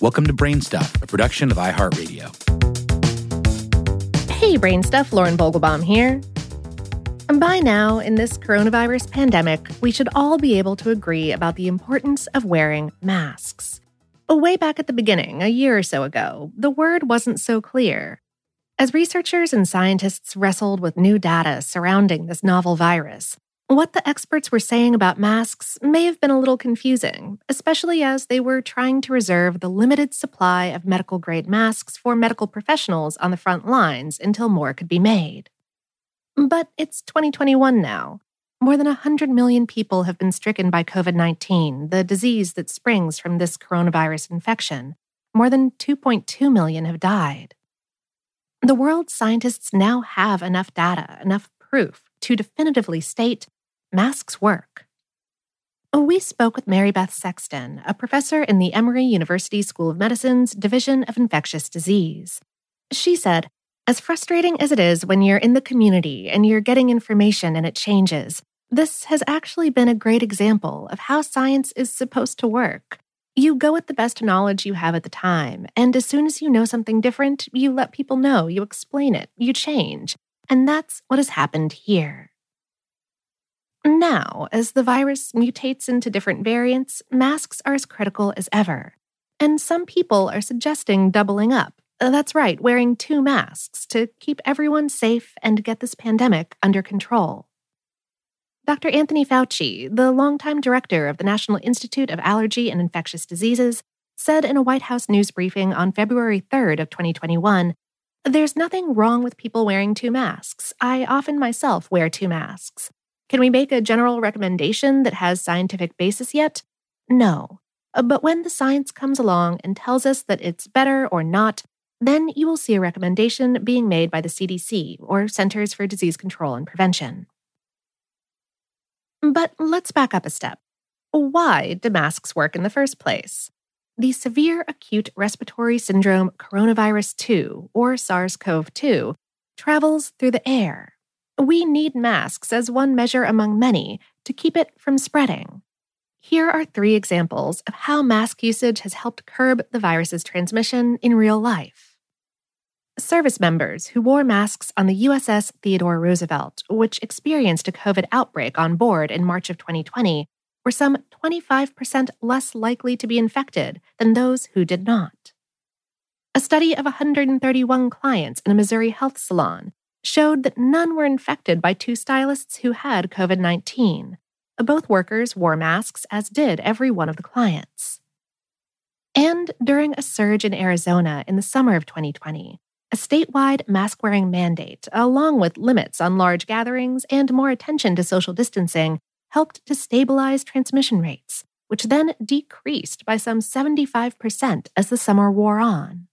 Welcome to Brainstuff, a production of iHeartRadio. Hey, Brainstuff, Lauren Vogelbaum here. And By now, in this coronavirus pandemic, we should all be able to agree about the importance of wearing masks. Way back at the beginning, a year or so ago, the word wasn't so clear. As researchers and scientists wrestled with new data surrounding this novel virus, what the experts were saying about masks may have been a little confusing, especially as they were trying to reserve the limited supply of medical grade masks for medical professionals on the front lines until more could be made. But it's 2021 now. More than 100 million people have been stricken by COVID 19, the disease that springs from this coronavirus infection. More than 2.2 million have died. The world's scientists now have enough data, enough proof to definitively state masks work. Oh, we spoke with Mary Beth Sexton, a professor in the Emory University School of Medicine's Division of Infectious Disease. She said, as frustrating as it is when you're in the community and you're getting information and it changes, this has actually been a great example of how science is supposed to work. You go with the best knowledge you have at the time, and as soon as you know something different, you let people know, you explain it, you change. And that's what has happened here. Now, as the virus mutates into different variants, masks are as critical as ever. And some people are suggesting doubling up. Uh, that's right, wearing two masks to keep everyone safe and get this pandemic under control. Dr. Anthony Fauci, the longtime director of the National Institute of Allergy and Infectious Diseases, said in a White House news briefing on February 3rd of 2021, "There's nothing wrong with people wearing two masks. I often myself wear two masks. Can we make a general recommendation that has scientific basis yet? No. Uh, but when the science comes along and tells us that it's better or not, then you will see a recommendation being made by the CDC or Centers for Disease Control and Prevention. But let's back up a step. Why do masks work in the first place? The Severe Acute Respiratory Syndrome Coronavirus 2, or SARS CoV 2, travels through the air we need masks as one measure among many to keep it from spreading. Here are three examples of how mask usage has helped curb the virus's transmission in real life. Service members who wore masks on the USS Theodore Roosevelt, which experienced a COVID outbreak on board in March of 2020, were some 25% less likely to be infected than those who did not. A study of 131 clients in a Missouri health salon showed that none were infected by two stylists who had COVID 19. Both workers wore masks, as did every one of the clients. And during a surge in Arizona in the summer of 2020, a statewide mask wearing mandate, along with limits on large gatherings and more attention to social distancing, helped to stabilize transmission rates, which then decreased by some 75% as the summer wore on.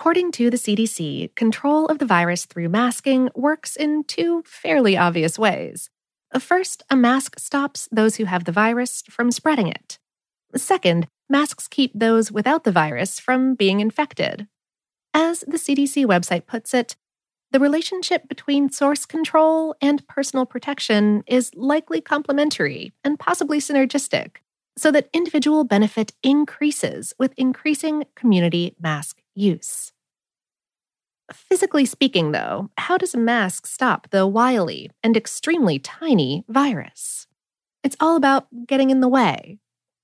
According to the CDC, control of the virus through masking works in two fairly obvious ways. First, a mask stops those who have the virus from spreading it. Second, masks keep those without the virus from being infected. As the CDC website puts it, the relationship between source control and personal protection is likely complementary and possibly synergistic, so that individual benefit increases with increasing community mask use. Physically speaking, though, how does a mask stop the wily and extremely tiny virus? It's all about getting in the way.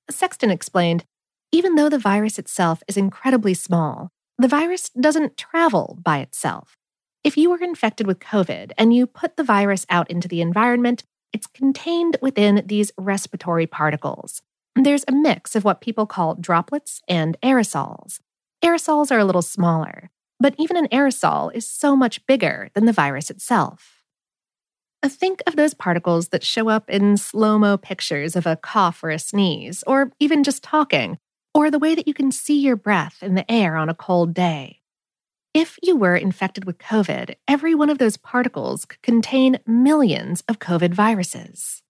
Sexton explained even though the virus itself is incredibly small, the virus doesn't travel by itself. If you were infected with COVID and you put the virus out into the environment, it's contained within these respiratory particles. There's a mix of what people call droplets and aerosols. Aerosols are a little smaller, but even an aerosol is so much bigger than the virus itself. Uh, think of those particles that show up in slow mo pictures of a cough or a sneeze, or even just talking, or the way that you can see your breath in the air on a cold day. If you were infected with COVID, every one of those particles could contain millions of COVID viruses.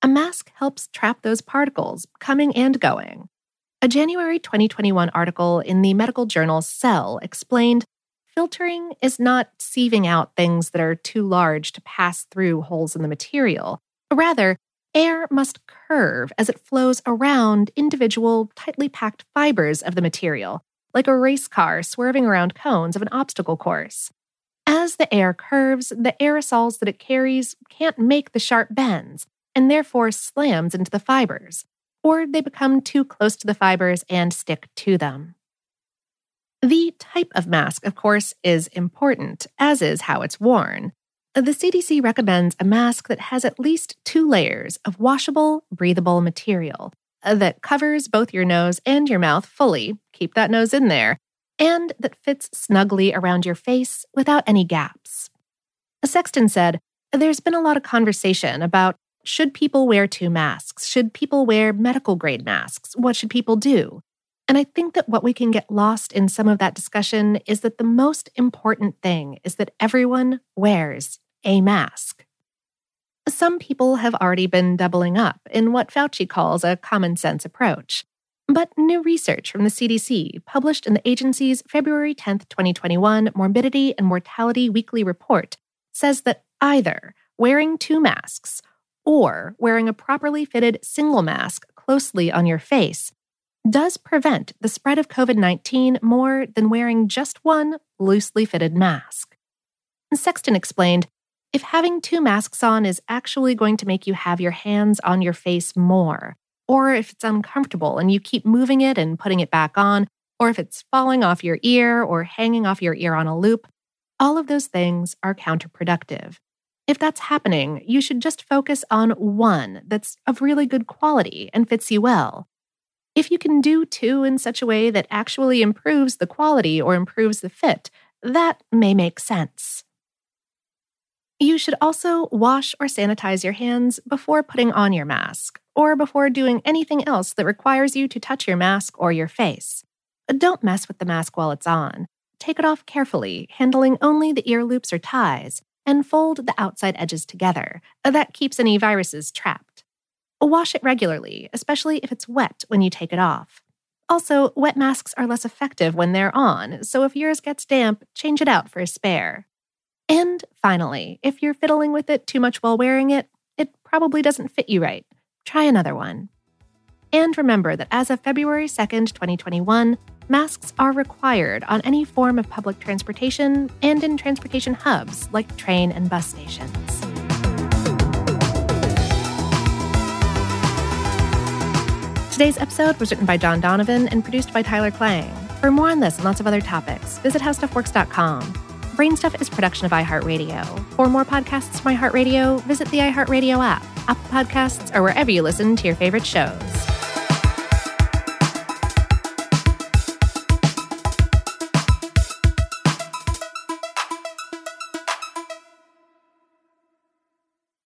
A mask helps trap those particles coming and going, a January 2021 article in the medical journal Cell explained filtering is not sieving out things that are too large to pass through holes in the material. Rather, air must curve as it flows around individual, tightly packed fibers of the material, like a race car swerving around cones of an obstacle course. As the air curves, the aerosols that it carries can't make the sharp bends and therefore slams into the fibers, or they become too close to the fibers and stick to them. The type of mask, of course, is important, as is how it's worn. The CDC recommends a mask that has at least two layers of washable, breathable material that covers both your nose and your mouth fully, keep that nose in there, and that fits snugly around your face without any gaps. A Sexton said, There's been a lot of conversation about should people wear two masks? Should people wear medical grade masks? What should people do? And I think that what we can get lost in some of that discussion is that the most important thing is that everyone wears a mask. Some people have already been doubling up in what Fauci calls a common sense approach. But new research from the CDC, published in the agency's February 10, 2021 Morbidity and Mortality Weekly Report, says that either wearing two masks or wearing a properly fitted single mask closely on your face does prevent the spread of COVID 19 more than wearing just one loosely fitted mask. Sexton explained if having two masks on is actually going to make you have your hands on your face more, or if it's uncomfortable and you keep moving it and putting it back on, or if it's falling off your ear or hanging off your ear on a loop, all of those things are counterproductive. If that's happening, you should just focus on one that's of really good quality and fits you well. If you can do two in such a way that actually improves the quality or improves the fit, that may make sense. You should also wash or sanitize your hands before putting on your mask, or before doing anything else that requires you to touch your mask or your face. Don't mess with the mask while it's on. Take it off carefully, handling only the ear loops or ties, and fold the outside edges together. Uh, that keeps any viruses trapped. Wash it regularly, especially if it's wet when you take it off. Also, wet masks are less effective when they're on, so if yours gets damp, change it out for a spare. And finally, if you're fiddling with it too much while wearing it, it probably doesn't fit you right. Try another one. And remember that as of February 2nd, 2021, masks are required on any form of public transportation and in transportation hubs like train and bus stations. Today's episode was written by John Donovan and produced by Tyler Klang. For more on this and lots of other topics, visit howstuffworks.com. Brainstuff is production of iHeartRadio. For more podcasts from iHeartRadio, visit the iHeartRadio app, Apple Podcasts, or wherever you listen to your favorite shows.